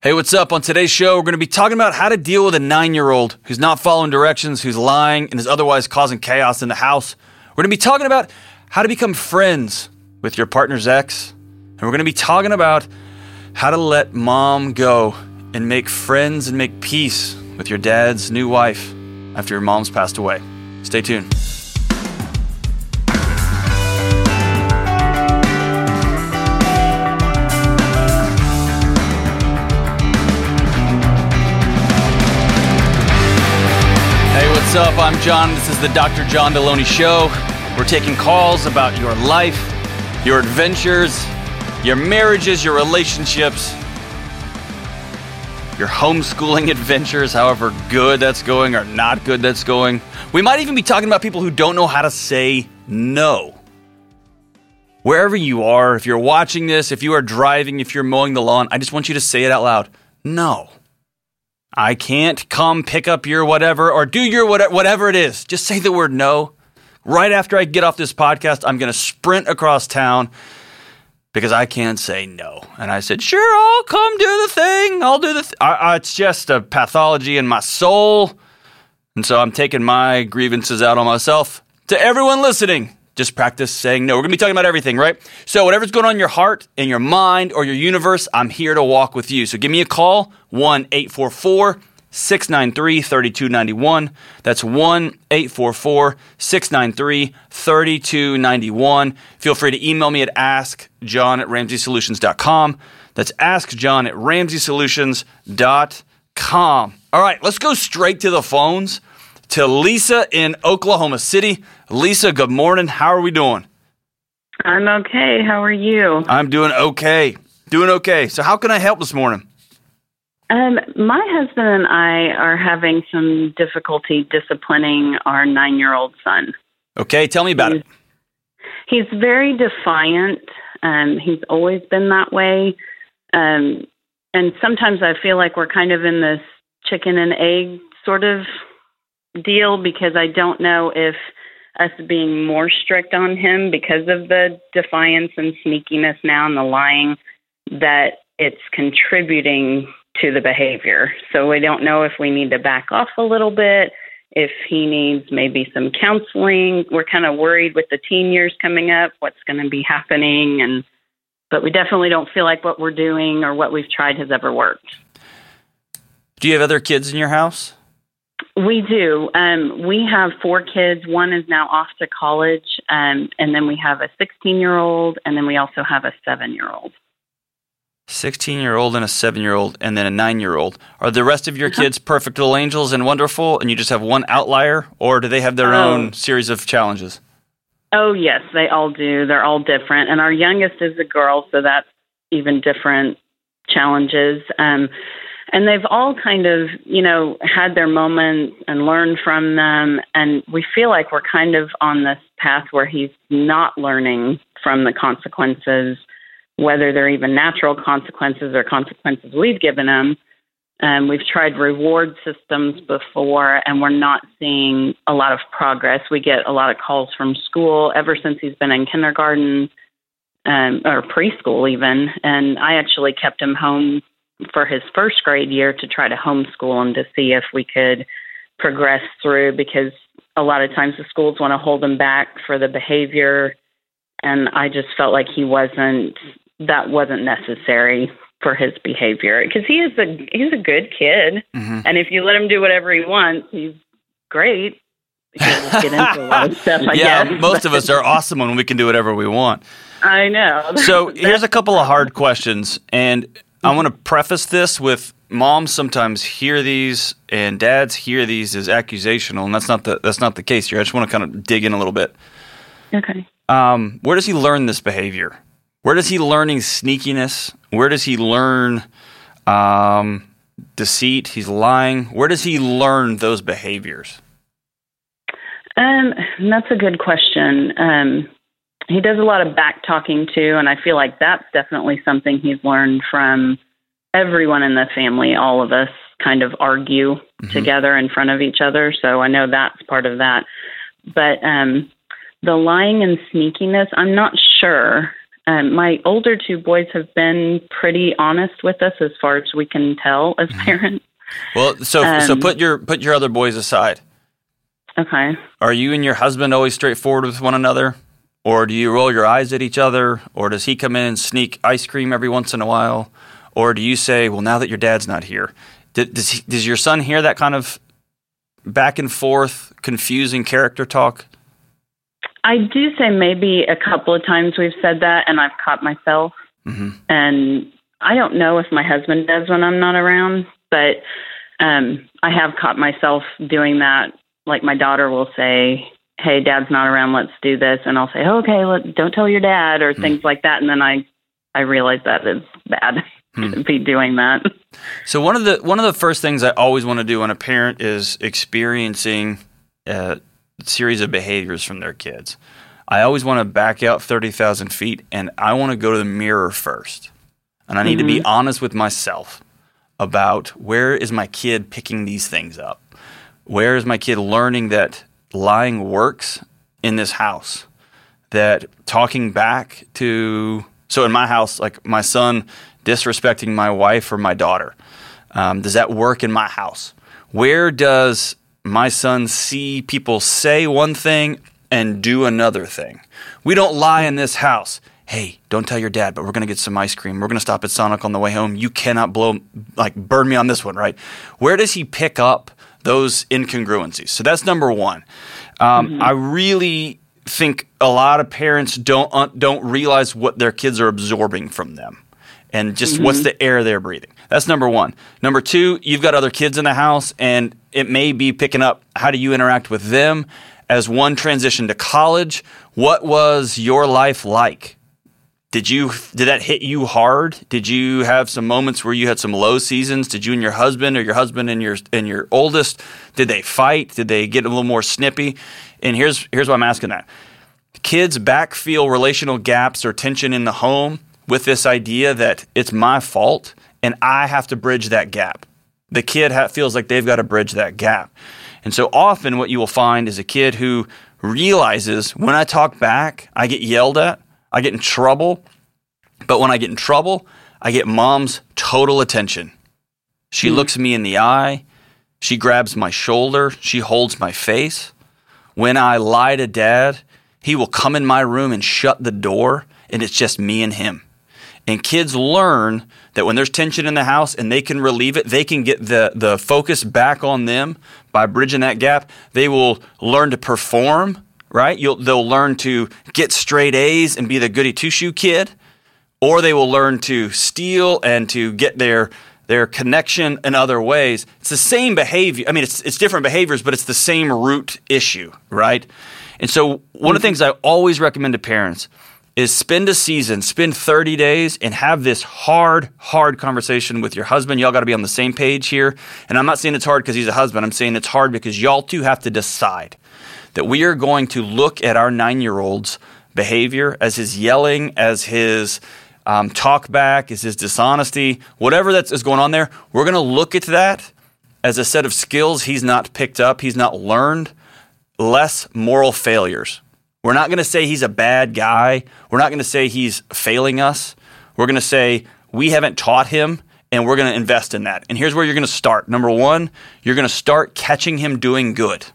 Hey, what's up? On today's show, we're going to be talking about how to deal with a nine year old who's not following directions, who's lying, and is otherwise causing chaos in the house. We're going to be talking about how to become friends with your partner's ex. And we're going to be talking about how to let mom go and make friends and make peace with your dad's new wife after your mom's passed away. Stay tuned. Up? I'm John. This is the Dr. John Delony Show. We're taking calls about your life, your adventures, your marriages, your relationships, your homeschooling adventures, however good that's going or not good that's going. We might even be talking about people who don't know how to say no. Wherever you are, if you're watching this, if you are driving, if you're mowing the lawn, I just want you to say it out loud. No. I can't come pick up your whatever or do your whatever, whatever it is. Just say the word no. Right after I get off this podcast, I'm going to sprint across town because I can't say no. And I said, sure, I'll come do the thing. I'll do the It's just a pathology in my soul. And so I'm taking my grievances out on myself. To everyone listening, just practice saying no. We're going to be talking about everything, right? So, whatever's going on in your heart, in your mind, or your universe, I'm here to walk with you. So, give me a call 1 844 693 3291. That's 1 844 693 3291. Feel free to email me at askjohn at ramseysolutions.com. That's askjohn at ramseysolutions.com. All right, let's go straight to the phones to Lisa in Oklahoma City. Lisa, good morning. How are we doing? I'm okay. How are you? I'm doing okay. Doing okay. So, how can I help this morning? Um, my husband and I are having some difficulty disciplining our nine year old son. Okay, tell me about he's, it. He's very defiant. Um, he's always been that way. Um, and sometimes I feel like we're kind of in this chicken and egg sort of deal because I don't know if us being more strict on him because of the defiance and sneakiness now and the lying that it's contributing to the behavior. So we don't know if we need to back off a little bit, if he needs maybe some counseling. We're kind of worried with the teen years coming up, what's going to be happening and but we definitely don't feel like what we're doing or what we've tried has ever worked. Do you have other kids in your house? We do. Um, we have four kids. One is now off to college, um, and then we have a 16 year old, and then we also have a seven year old. 16 year old and a 7 year old and then a 9 year old. Are the rest of your kids perfect little angels and wonderful and you just have one outlier or do they have their Oh. own series of challenges? Oh, yes, they all do. They're all different. And our youngest is a girl, so that's even different challenges. Um, and they've all kind of, you know, had their moments and learned from them. And we feel like we're kind of on this path where he's not learning from the consequences, whether they're even natural consequences or consequences we've given him. Um, we've tried reward systems before, and we're not seeing a lot of progress. We get a lot of calls from school ever since he's been in kindergarten um, or preschool, even. And I actually kept him home for his first grade year to try to homeschool him to see if we could progress through because a lot of times the schools want to hold him back for the behavior. And I just felt like he wasn't, that wasn't necessary for his behavior because he is a he's a good kid, Mhm. and if you let him do whatever he wants, he's great. We can just get into a lot of stuff. I yeah, guess. most of us are awesome when we can do whatever we want. I know. So here's a couple of hard questions, and I want to preface this with moms sometimes hear these and dads hear these as accusational, and that's not the that's not the case here. I just want to kind of dig in a little bit. okay. Um, where does he learn this behavior? Where does he learning sneakiness? Where does he learn um, deceit? He's lying. Where does he learn those behaviors? Um, that's a good question. Um, he does a lot of back talking too, and I feel like that's definitely something he's learned from everyone in the family. All of us kind of argue together in front of each other, so I know that's part of that. But um, the lying and sneakiness, I'm not sure um, my older two boys have been pretty honest with us as far as we can tell as Mm-hmm. parents. Well, so so Um, put your put your other boys aside. Okay. Are you and your husband always straightforward with one another? Or do you roll your eyes at each other? Or does he come in and sneak ice cream every once in a while? Or do you say, well, now that your dad's not here, does, he, does your son hear that kind of back and forth, confusing character talk? I do say maybe a couple of times we've said that, and I've caught myself. hmm And I don't know if my husband does when I'm not around, but um, I have caught myself doing that. Like my daughter will say, "Hey, Dad's not around. Let's do this," and I'll say, oh, "Okay, let, don't tell your dad," or hmm. things like that. And then I, I realize that is bad hmm. to be doing that. So one of the one of the first things I always want to do when a parent is experiencing a series of behaviors from their kids, I always want to back out thirty thousand feet, and I want to go to the mirror first, and I need to be mm-hmm. honest with myself about where is my kid picking these things up, where is my kid learning that lying works in this house, that talking back to so in my house, like my son disrespecting my wife or my daughter, um, does that work in my house? Where does my son see people say one thing and do another thing? We don't lie in this house. Hey, don't tell your dad, but we're going to get some ice cream. We're going to stop at Sonic on the way home. You cannot blow, like, burn me on this one, right? Where does he pick up those incongruencies? So that's number one. Um, I really think a lot of parents don't uh, don't realize what their kids are absorbing from them and just what's the air they're breathing. That's number one. Number two, you've got other kids in the house, and it may be picking up how do you interact with them as one transition to college. What was your life like? Did you did that hit you hard? Did you have some moments where you had some low seasons? Did you and your husband or your husband and your and your oldest did they fight? Did they get a little more snippy? And here's here's why I'm asking that. Kids backfill relational gaps or tension in the home with this idea that it's my fault and I have to bridge that gap. The kid ha- feels like they've got to bridge that gap. And so often, what you will find is a kid who realizes when I talk back, I get yelled at, I get in trouble. But when I get in trouble, I get mom's total attention. She hmm. looks me in the eye, she grabs my shoulder, she holds my face. When I lie to dad, he will come in my room and shut the door, and it's just me and him. And kids learn that when there's tension in the house and they can relieve it, they can get the, the focus back on them by bridging that gap. They will learn to perform, right? You'll, they'll learn to get straight A's and be the goody two shoe kid, or they will learn to steal and to get their their connection in other ways. It's the same behavior. I mean, it's it's different behaviors, but it's the same root issue, right? And so, one of the things I always recommend to parents is spend a season, spend 30 days, and have this hard, hard conversation with your husband. Y'all got to be on the same page here. And I'm not saying it's hard because he's a husband. I'm saying it's hard because y'all two have to decide that we are going to look at our nine year old's behavior as his yelling, as his um, talk back, as his dishonesty, whatever that is going on there. We're going to look at that as a set of skills he's not picked up, he's not learned, less moral failures. We're not going to say he's a bad guy. We're not going to say he's failing us. We're going to say we haven't taught him and we're going to invest in that. And here's where you're going to start. Number one, you're going to start catching him doing good.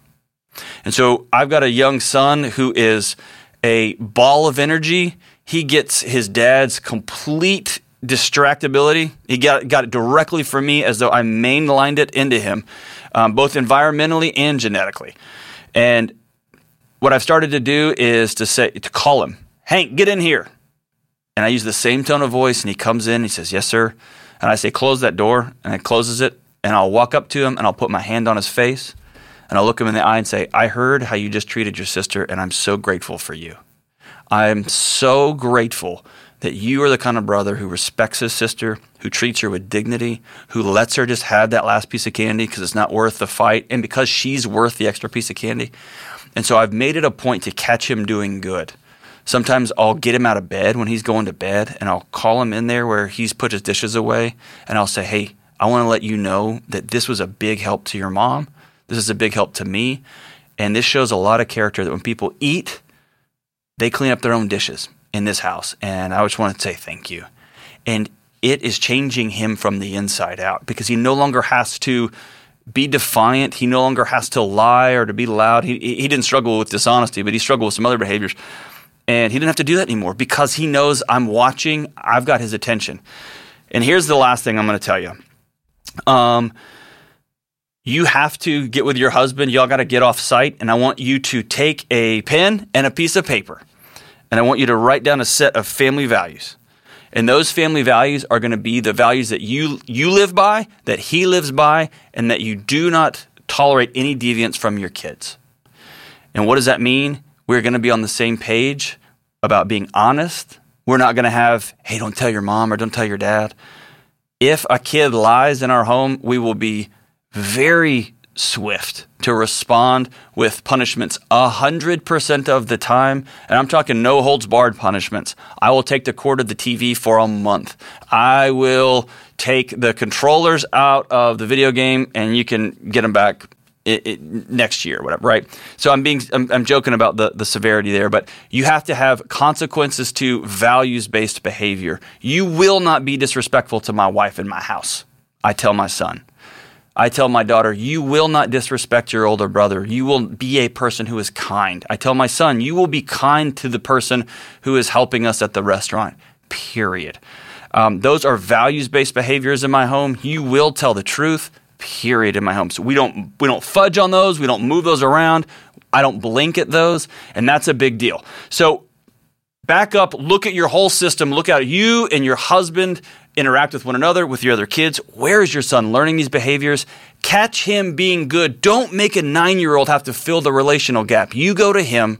And so I've got a young son who is a ball of energy. He gets his dad's complete distractibility. He got, got it directly from me as though I mainlined it into him, um, both environmentally and genetically. And what I've started to do is to say to call him, Hank, get in here. And I use the same tone of voice, and he comes in. He says, "Yes, sir." And I say, "Close that door," and I closes it. And I'll walk up to him, and I'll put my hand on his face, and I'll look him in the eye and say, "I heard how you just treated your sister, and I'm so grateful for you. I'm so grateful that you are the kind of brother who respects his sister, who treats her with dignity, who lets her just have that last piece of candy because it's not worth the fight, and because she's worth the extra piece of candy." And so I've made it a point to catch him doing good. Sometimes I'll get him out of bed when he's going to bed and I'll call him in there where he's put his dishes away and I'll say, Hey, I want to let you know that this was a big help to your mom. This is a big help to me. And this shows a lot of character that when people eat, they clean up their own dishes. in this house, and I just want to say thank you. And it is changing him from the inside out because he no longer has to be defiant. He no longer has to lie or to be loud. He, he didn't struggle with dishonesty, but he struggled with some other behaviors. And he didn't have to do that anymore because he knows I'm watching, I've got his attention. And here's the last thing I'm going to tell you. Um, you have to get with your husband. Y'all got to get off site. And I want you to take a pen and a piece of paper. And I want you to write down a set of family values. And those family values are going to be the values that you, you live by, that he lives by, and that you do not tolerate any deviance from your kids. And what does that mean? We're going to be on the same page about being honest. We're not going to have, hey, don't tell your mom or don't tell your dad. If a kid lies in our home, we will be very swift to respond with punishments 100% of the time. And I'm talking no holds barred punishments. I will take the cord of the TV for a month. I will take the controllers out of the video game and you can get them back it, it, next year, whatever, right? So I'm being, I'm, I'm, joking about the, the severity there, but you have to have consequences to values based behavior. You will not be disrespectful to my wife in my house. I tell my son. I tell my daughter, you will not disrespect your older brother. You will be a person who is kind. I tell my son, you will be kind to the person who is helping us at the restaurant, period. Um, those are values based behaviors in my home. You will tell the truth, period, in my home. So we don't, we don't fudge on those, we don't move those around. I don't blink at those, and that's a big deal. So back up, look at your whole system, look at you and your husband interact with one another, with your other kids. Where is your son learning these behaviors? Catch him being good. Don't make a nine year old have to fill the relational gap. You go to him.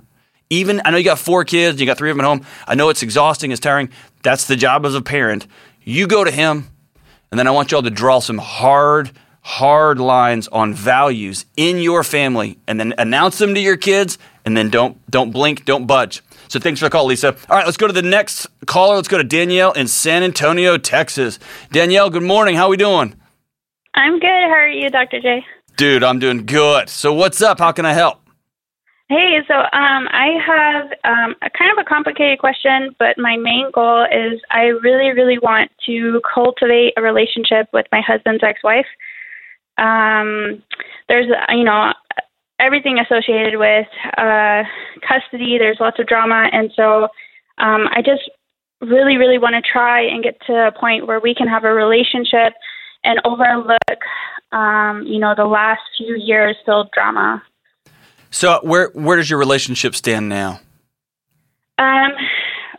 Even, I know you got four kids, you got three of them at home. I know it's exhausting, it's tiring. That's the job as a parent. You go to him, and then I want y'all to draw some hard, hard lines on values in your family, and then announce them to your kids, and then don't don't blink, don't budge. So thanks for the call, Lisa. All right, let's go to the next caller. Let's go to Danielle in San Antonio, Texas. Danielle, good morning. How are we doing? I'm good. How are you, Dr. J? Dude, I'm doing good. So what's up? How can I help? Hey, so um, I have um, a kind of a complicated question, but my main goal is I really, really want to cultivate a relationship with my husband's ex-wife. Um, there's, you know, everything associated with uh, custody. There's lots of drama, and so um, I just really, really want to try and get to a point where we can have a relationship and overlook, um, you know, the last few years filled drama. So, where where does your relationship stand now? Um,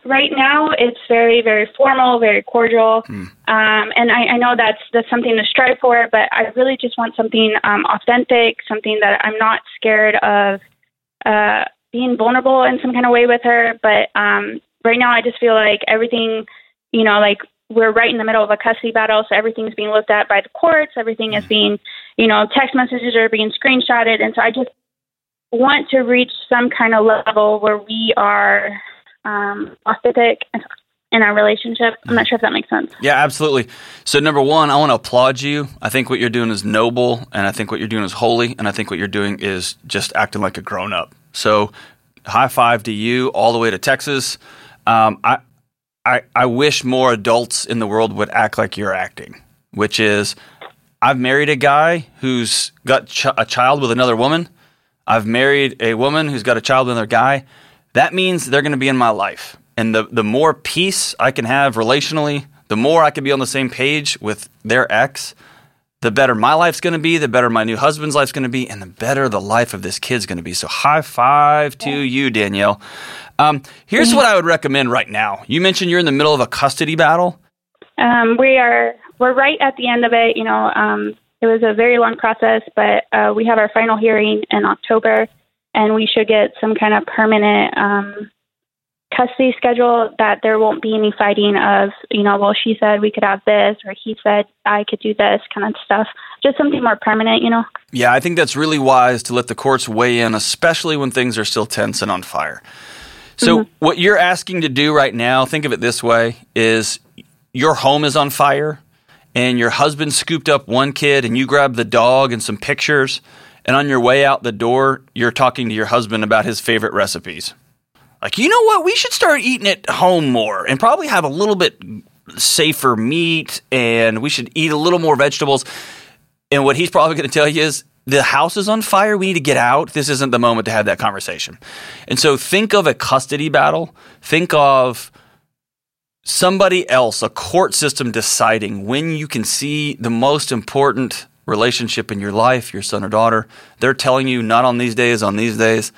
right now it's very very formal very cordial mm. um, and I, I, know that's that's something to strive for but i really just want something um, authentic something that i'm not scared of uh, being vulnerable in some kind of way with her but um, right now i just feel like everything you know like we're right in the middle of a custody battle so everything's being looked at by the courts everything is hmm. being you know text messages are being screenshotted and so i just want to reach some kind of level where we are um, authentic in our relationship. I'm not sure if that makes sense. Yeah, absolutely. So, number one, I want to applaud you. I think what you're doing is noble, and I think what you're doing is holy, and I think what you're doing is just acting like a grown up. So, high five to you all the way to Texas. Um, I, I, I wish more adults in the world would act like you're acting, which is I've married a guy who's got ch- a child with another woman. I've married a woman who's got a child with another guy that means they're going to be in my life. And the, the more peace I can have relationally, the more I can be on the same page with their ex, the better my life's going to be, the better my new husband's life's going to be, and the better the life of this kid's going to be. So, high five to you, Danielle. Um, here's what I would recommend right now. You mentioned you're in the middle of a custody battle. Um, we are. We're right at the end of it. You know, um, it was a very long process, but uh, we have our final hearing in October and we should get some kind of permanent um, custody schedule that there won't be any fighting of, you know, well, she said we could have this, or he said I could do this kind of stuff. Just something more permanent, you know? Yeah, I think that's really wise to let the courts weigh in, especially when things are still tense and on fire. So, mm-hmm. what you're asking to do right now, think of it this way, is your home is on fire and your husband scooped up one kid and you grabbed the dog and some pictures and on your way out the door, you're talking to your husband about his favorite recipes. Like, you know what? We should start eating at home more and probably have a little bit safer meat and we should eat a little more vegetables. And what he's probably going to tell you is the house is on fire. We need to get out. This isn't the moment to have that conversation. And so think of a custody battle. Think of somebody else, a court system deciding when you can see the most important relationship in your life, your son or daughter. They're telling you not on these days, on these days,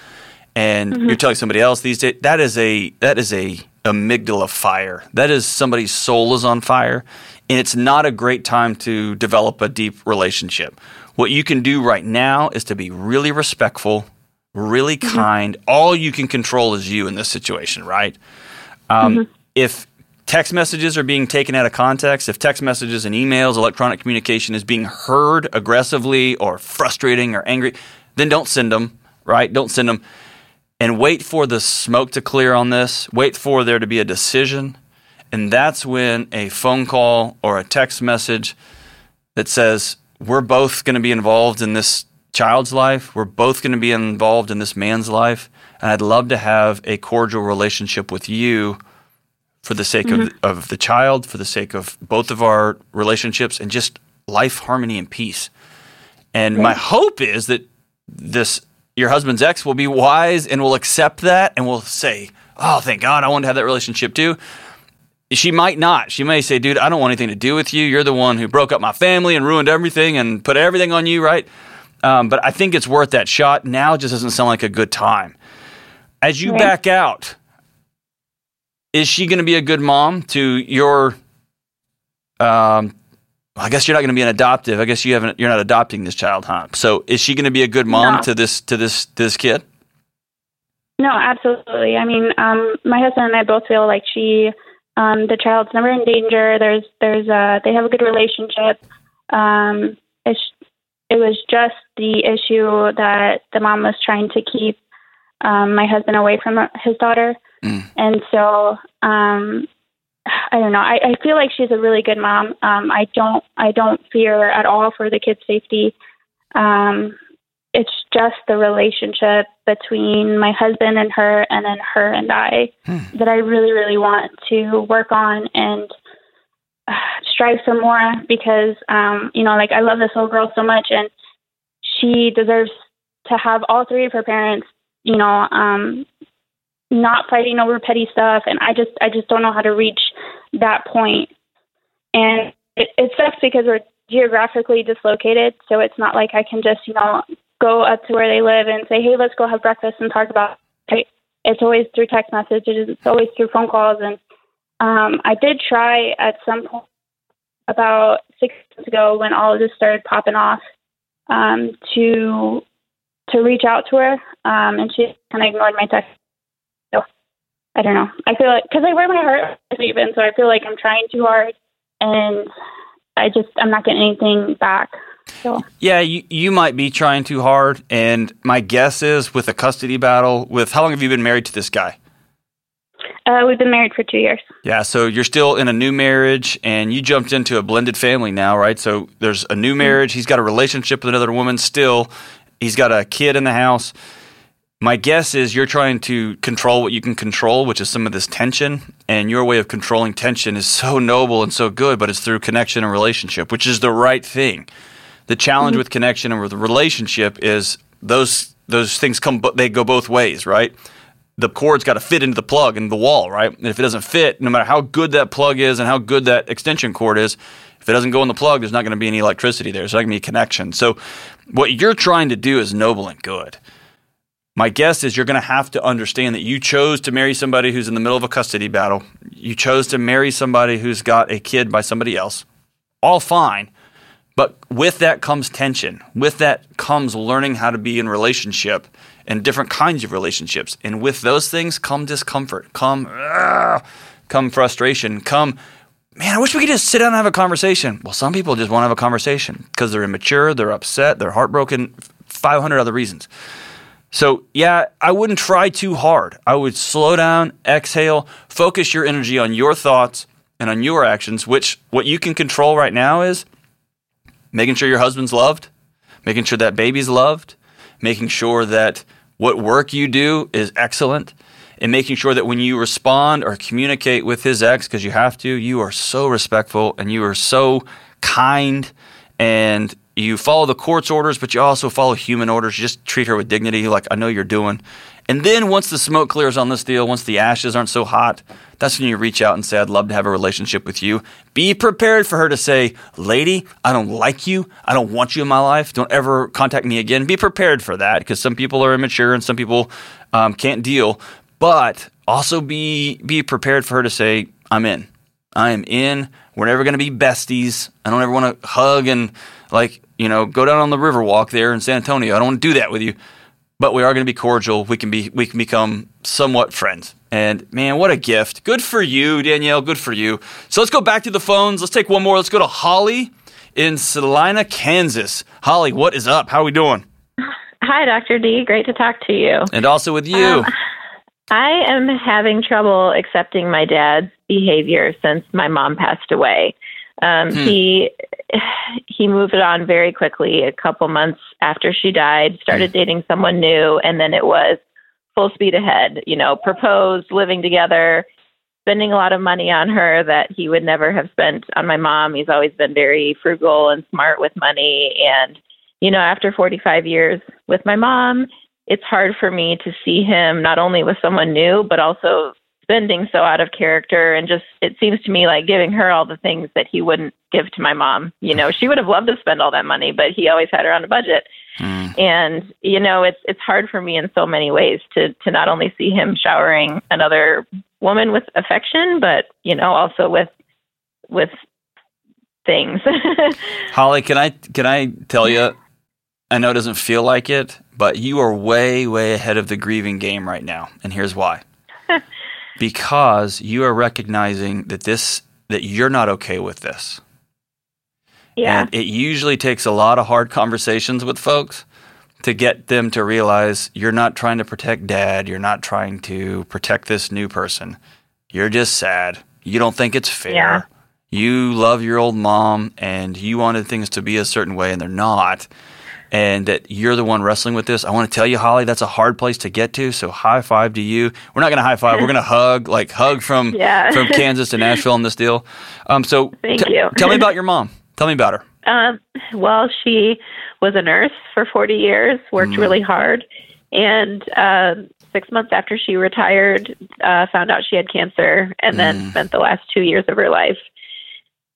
and mm-hmm. you're telling somebody else these days. That is a that is a amygdala fire. That is somebody's soul is on fire, and it's not a great time to develop a deep relationship. What you can do right now is to be really respectful, really mm-hmm. kind. All you can control is you in this situation, right? Um, mm-hmm. If text messages are being taken out of context, if text messages and emails, electronic communication is being heard aggressively or frustrating or angry, then don't send them, right? Don't send them. And wait for the smoke to clear on this. Wait for there to be a decision. And that's when a phone call or a text message that says, We're both going to be involved in this child's life. We're both going to be involved in this man's life. And I'd love to have a cordial relationship with you for the sake mm-hmm. of, of the child, for the sake of both of our relationships, and just life, harmony, and peace. And my hope is that this your husband's ex will be wise and will accept that and will say, "Oh, thank God, I want to have that relationship too." She might not. She may say, "Dude, I don't want anything to do with you. You're the one who broke up my family and ruined everything and put everything on you, right?" Um, but I think it's worth that shot. Now just doesn't sound like a good time. As you back out, is she going to be a good mom to your? Um, I guess you're not going to be an adoptive. I guess you haven't. You're not adopting this child, huh? So is she going to be a good mom no. to this to this to this kid? No, absolutely. I mean, um, my husband and I both feel like she, um, the child's never in danger. There's, there's, a, they have a good relationship. Um, it's, it was just the issue that the mom was trying to keep um, my husband away from his daughter. Mm. And so um, I don't know. I, I feel like she's a really good mom. Um, I don't I don't fear at all for the kids' safety. Um, it's just the relationship between my husband and her, and then her and I, hmm. that I really really want to work on and uh, strive for more because um, you know, like I love this little girl so much, and she deserves to have all three of her parents, you know, um, not fighting over petty stuff and i just i just don't know how to reach that point. And it, it sucks because we're geographically dislocated so it's not like i can just you know go up to where they live and say hey let's go have breakfast and talk about it. It's always through text messages it's always through phone calls and um i did try at some point about six months ago when all of this started popping off um to to reach out to her um and she kind of ignored my text I don't know. I feel like because I wear my heart even, so I feel like I'm trying too hard, and I just I'm not getting anything back. So. Yeah, you, you might be trying too hard, and my guess is with a custody battle. With how long have you been married to this guy? Uh, we've been married for two years. Yeah, so you're still in a new marriage, and you jumped into a blended family now, right? So there's a new mm-hmm. marriage. He's got a relationship with another woman still. He's got a kid in the house. My guess is you're trying to control what you can control, which is some of this tension. And your way of controlling tension is so noble and so good, but it's through connection and relationship, which is the right thing. The challenge mm-hmm. with connection and with relationship is those those things come they go both ways, right? The cord's got to fit into the plug and the wall, right? And if it doesn't fit, no matter how good that plug is and how good that extension cord is, if it doesn't go in the plug, there's not going to be any electricity there. There's not going to be a connection. So, what you're trying to do is noble and good. My guess is you're going to have to understand that you chose to marry somebody who's in the middle of a custody battle. You chose to marry somebody who's got a kid by somebody else. All fine. But with that comes tension. With that comes learning how to be in relationship and different kinds of relationships. And with those things come discomfort, come uh, come frustration, come man, I wish we could just sit down and have a conversation. Well, some people just want to have a conversation because they're immature, they're upset, they're heartbroken, 500 other reasons. So, yeah, I wouldn't try too hard. I would slow down, exhale, focus your energy on your thoughts and on your actions, which what you can control right now is making sure your husband's loved, making sure that baby's loved, making sure that what work you do is excellent, and making sure that when you respond or communicate with his ex, because you have to, you are so respectful and you are so kind and you follow the court's orders, but you also follow human orders. You just treat her with dignity, like I know you're doing. And then once the smoke clears on this deal, once the ashes aren't so hot, that's when you reach out and say, I'd love to have a relationship with you. Be prepared for her to say, Lady, I don't like you. I don't want you in my life. Don't ever contact me again. Be prepared for that because some people are immature and some people um, can't deal. But also be be prepared for her to say, I'm in. I am in. We're never going to be besties. I don't ever want to hug and like, you know, go down on the river walk there in San Antonio. I don't want to do that with you but we are going to be cordial. We can be we can become somewhat friends. And man, what a gift! Good for you, Danielle. Good for you. So let's go back to the phones. Let's take one more. Let's go to Holly in Salina, Kansas. Holly, what is up? How are we doing? Hi, Dr. D. Great to talk to you. And also with you. Um, I am having trouble accepting my dad's behavior since my mom passed away. Um, hmm. He he moved on very quickly. A couple months after she died, started hmm. dating someone new, and then it was full speed ahead. You know, proposed, living together, spending a lot of money on her that he would never have spent on my mom. He's always been very frugal and smart with money, and you know, after 45 years with my mom, it's hard for me to see him not only with someone new, but also spending so out of character and just it seems to me like giving her all the things that he wouldn't give to my mom. You know, she would have loved to spend all that money, but he always had her on a budget. Mm. And you know, it's it's hard for me in so many ways to to not only see him showering another woman with affection, but you know, also with with things. Holly, can I can I tell you I know it doesn't feel like it, but you are way way ahead of the grieving game right now, and here's why because you are recognizing that this that you're not okay with this. Yeah. And it usually takes a lot of hard conversations with folks to get them to realize you're not trying to protect dad, you're not trying to protect this new person. You're just sad. You don't think it's fair. Yeah. You love your old mom and you wanted things to be a certain way and they're not and that you're the one wrestling with this. I want to tell you, Holly, that's a hard place to get to. So high five to you. We're not going to high five. We're going to hug, like hug from yeah. from Kansas to Nashville in this deal. Um, so thank t- you. tell me about your mom. Tell me about her. Um, well, she was a nurse for 40 years, worked mm. really hard, and uh, six months after she retired, uh, found out she had cancer, and mm. then spent the last two years of her life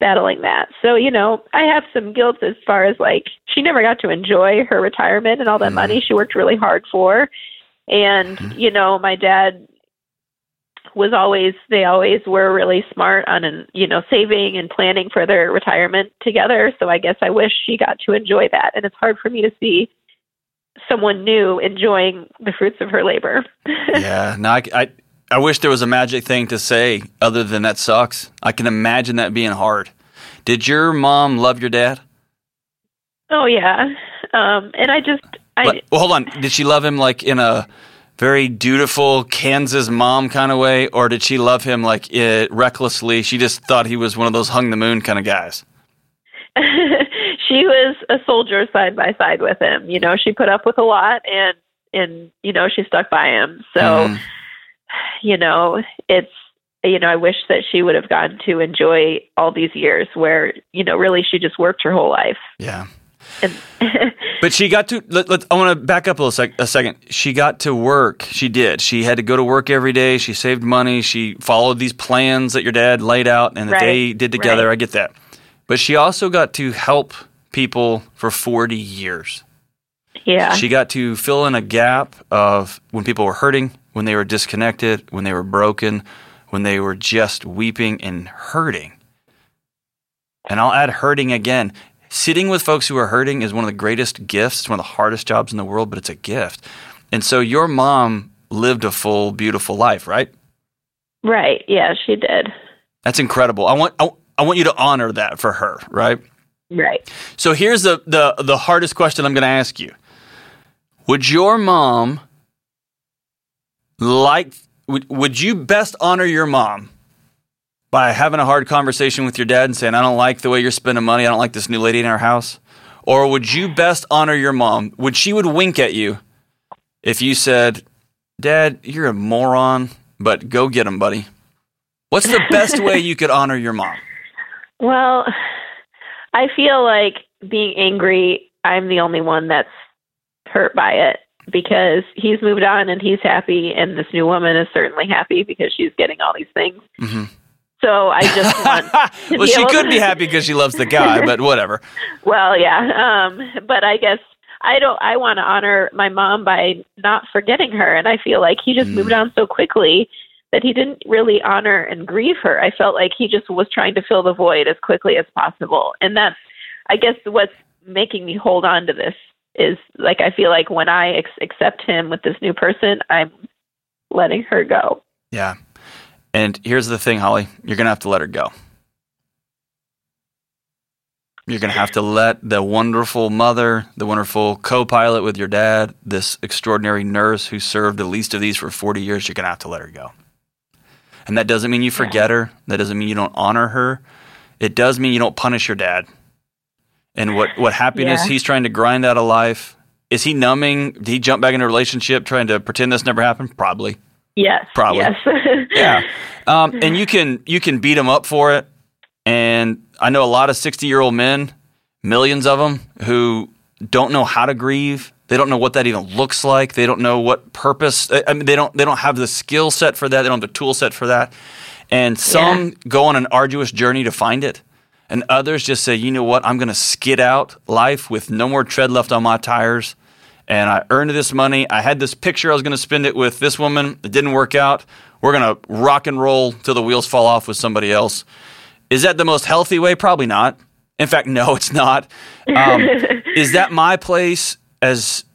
battling that. So, you know, I have some guilt as far as like she never got to enjoy her retirement and all that mm. money she worked really hard for. And, mm. you know, my dad was always they always were really smart on you know saving and planning for their retirement together so i guess i wish she got to enjoy that and it's hard for me to see someone new enjoying the fruits of her labor yeah no I, I I wish there was a magic thing to say other than that sucks. I can imagine that being hard. Did your mom love your dad? Oh yeah, um, and I just I but, well hold on. Did she love him like in a very dutiful Kansas mom kind of way, or did she love him like it, recklessly? She just thought he was one of those hung the moon kind of guys. she was a soldier side by side with him. You know, she put up with a lot, and and you know she stuck by him. So. Mm you know, it's you know, I wish that she would have gotten to enjoy all these years where, you know, really she just worked her whole life. Yeah. but she got to. Let, let, I want to back up a, sec, a second. She got to work. She did. She had to go to work every day. She saved money. She followed these plans that your dad laid out and that right. they did together. Right. I get that. But she also got to help people for 40 years. Yeah. She got to fill in a gap of when people were hurting, when they were disconnected, when they were broken, when they were just weeping and hurting. And I'll add hurting again. Sitting with folks who are hurting is one of the greatest gifts. It's one of the hardest jobs in the world, but it's a gift. And so your mom lived a full, beautiful life, right? Right. Yeah, she did. That's incredible. I want I, I want you to honor that for her, right? Right. So here's the the the hardest question I'm going to ask you. Would your mom like would, would you best honor your mom by having a hard conversation with your dad and saying, I don't like the way you're spending money. I don't like this new lady in our house? Or would you best honor your mom? Would she would wink at you if you said, Dad, you're a moron, but go get him, buddy. What's the best way you could honor your mom? Well, I feel like being angry, I'm the only one that's hurt by it because he's moved on and he's happy, and this new woman is certainly happy because she's getting all these things. Mm-hmm. So I just want. well, she could to... be happy because she loves the guy, but whatever. Well, yeah, um, but I guess I don't. I want to honor my mom by not forgetting her, and I feel like he just mm. moved on so quickly that he didn't really honor and grieve her. I felt like he just was trying to fill the void as quickly as possible, and that's, I guess, what's making me hold on to this is like I feel like when I ex- accept him with this new person, I'm letting her go. Yeah, and here's the thing, Holly, you're gonna have to let her go. You're going to have to let the wonderful mother, the wonderful co pilot with your dad, this extraordinary nurse who served the least of these for 40 years, you're going to have to let her go. And that doesn't mean you forget yeah. her. That doesn't mean you don't honor her. It does mean you don't punish your dad. And what, what happiness yeah. he's trying to grind out of life. Is he numbing? Did he jump back into a relationship trying to pretend this never happened? Probably. Yes. Probably. Yes. yeah. Um, and you can you can beat him up for it. And I know a lot of 60 year old men, millions of them, who don't know how to grieve. They don't know what that even looks like. They don't know what purpose. I mean, they don't. They don't have the skill set for that. They don't have the tool set for that. And some yeah. go on an arduous journey to find it, and others just say, you know what, I'm going to skid out life with no more tread left on my tires. And I earned this money. I had this picture. I was going to spend it with this woman. It didn't work out. We're going to rock and roll till the wheels fall off with somebody else. Is that the most healthy way? Probably not. In fact, no, it's not. Um, is that my place as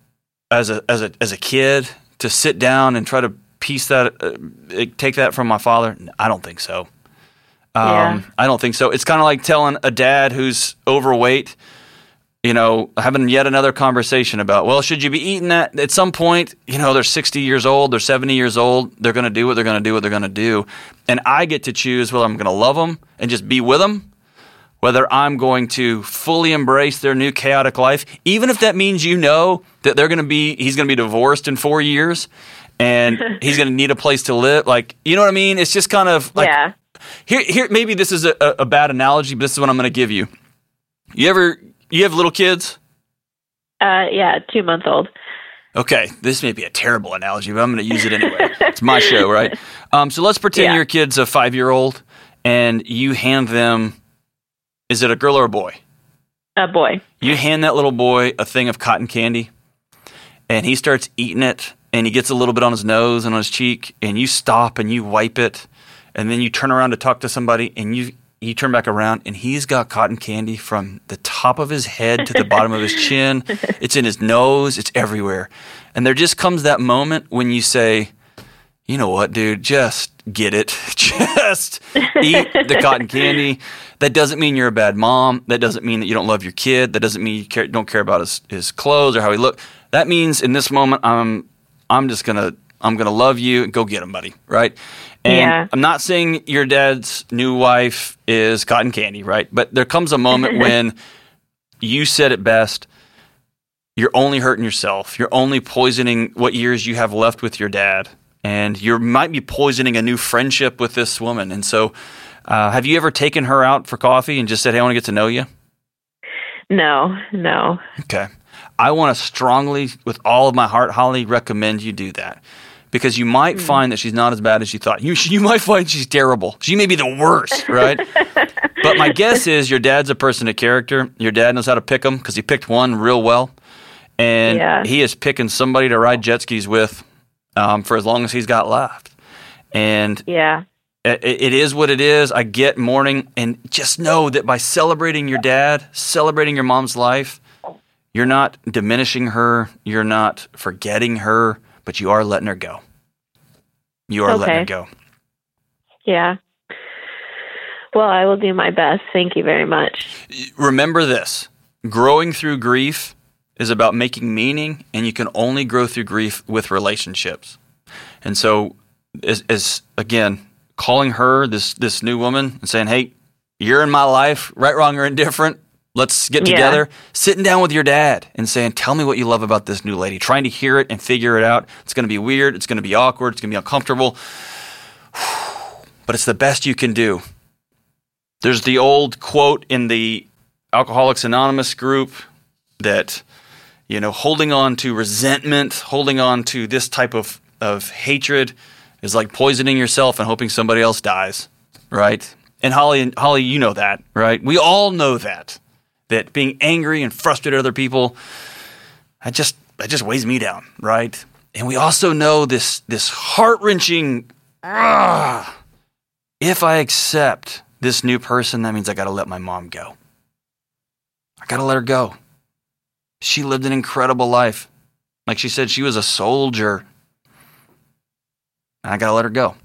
as a as a as a kid to sit down and try to piece that uh, take that from my father? I don't think so. Um, yeah. I don't think so. It's kind of like telling a dad who's overweight you know, having yet another conversation about, well, should you be eating that? At some point, you know, they're 60 years old, they're 70 years old, they're going to do what they're going to do, what they're going to do. And I get to choose whether I'm going to love them and just be with them, whether I'm going to fully embrace their new chaotic life, even if that means you know that they're going to be, he's going to be divorced in four years and he's going to need a place to live. Like, you know what I mean? It's just kind of like, yeah. Here, here, maybe this is a, a bad analogy, but this is what I'm going to give you. You ever you have little kids? Uh, yeah, two month old. Okay, this may be a terrible analogy, but I'm going to use it anyway. it's my show, right? Um, so let's pretend yeah. your kid's a five year old and you hand them, is it a girl or a boy? A boy. You hand that little boy a thing of cotton candy and he starts eating it and he gets a little bit on his nose and on his cheek and you stop and you wipe it and then you turn around to talk to somebody and you you turn back around and he's got cotton candy from the top of his head to the bottom of his chin. It's in his nose, it's everywhere. And there just comes that moment when you say, you know what, dude, just get it. just eat the cotton candy. That doesn't mean you're a bad mom. That doesn't mean that you don't love your kid. That doesn't mean you care, don't care about his, his clothes or how he looks. That means in this moment, I'm, I'm just going to, I'm going to love you. And go get him, buddy. Right. And yeah. I'm not saying your dad's new wife is cotton candy, right? But there comes a moment when you said it best. You're only hurting yourself. You're only poisoning what years you have left with your dad. And you might be poisoning a new friendship with this woman. And so, uh, have you ever taken her out for coffee and just said, Hey, I want to get to know you? No, no. Okay. I want to strongly, with all of my heart, Holly, recommend you do that because you might mm. find that she's not as bad as you thought. You you might find she's terrible. She may be the worst, right? but my guess is your dad's a person of character. Your dad knows how to pick them because he picked one real well, and yeah. he is picking somebody to ride jet skis with um, for as long as he's got left. And yeah. It, it is what it is. I get mourning, and just know that by celebrating your dad, celebrating your mom's life, you're not diminishing her. You're not forgetting her but you are letting her go. You are okay. letting her go. Yeah. Well, I will do my best. Thank you very much. Remember this growing through grief is about making meaning, and you can only grow through grief with relationships. And so, as, as again, calling her this this new woman and saying, "Hey, you're in my life, right, wrong, or indifferent. Let's get Yeah. together, sitting down with your dad and saying, Tell me what you love about this new lady. Trying to hear it and figure it out. It's going to be weird. It's going to be awkward. It's going to be uncomfortable. But it's the best you can do. There's the old quote in the Alcoholics Anonymous group that, you know, holding on to resentment, holding on to this type of, of hatred is like poisoning yourself and hoping somebody else dies, right? And Holly, Holly, you know that, right? We all know that. That being angry and frustrated at other people, that just that just weighs me down, right? And we also know this this heart wrenching. If I accept this new person, that means I got to let my mom go. I got to let her go. She lived an incredible life. Like she said, she was a soldier. And I got to let her go.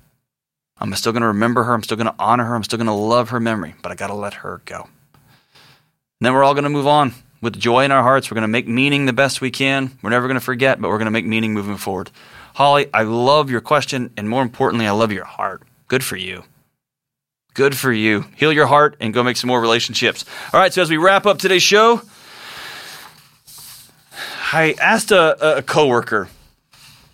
I'm still going to remember her. I'm still going to honor her. I'm still going to love her memory, but I got to let her go. Then we're all going to move on with joy in our hearts. We're going to make meaning the best we can. We're never going to forget, but we're going to make meaning moving forward. Holly, I love your question. And more importantly, I love your heart. Good for you. Good for you. Heal your heart and go make some more relationships. All right, so as we wrap up today's show, I asked a, a coworker,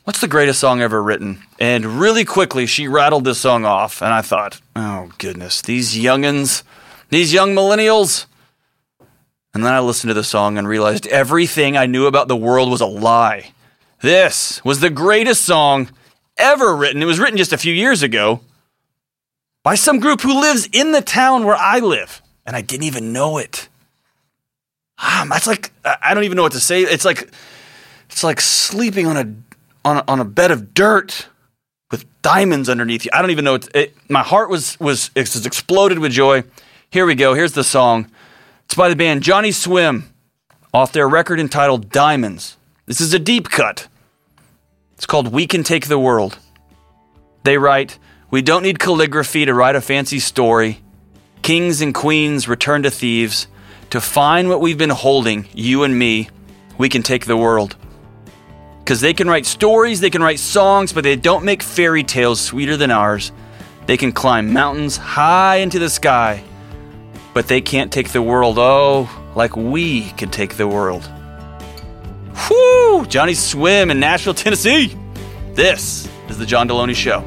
"What's the greatest song ever written?" And really quickly, she rattled this song off, and I thought, "Oh goodness, these youngins, these young millennials." And then I listened to the song and realized everything I knew about the world was a lie. This was the greatest song ever written. It was written just a few years ago by some group who lives in the town where I live, and I didn't even know it. Ah, that's like I don't even know what to say. It's like it's like sleeping on a on a, on a bed of dirt with diamonds underneath you. I don't even know. It, my heart was was was exploded with joy. Here we go. Here's the song. It's by the band Johnnyswim off their record entitled Diamonds. This is a deep cut. It's called We Can Take the World. They write, We don't need calligraphy to write a fancy story. Kings and queens return to thieves. To find what we've been holding, you and me, we can take the world. Because they can write stories, they can write songs, but they don't make fairy tales sweeter than ours. They can climb mountains high into the sky, but they can't take the world, oh, like we can take the world. Whew! Johnnyswim in Nashville, Tennessee. This is the John Delony Show.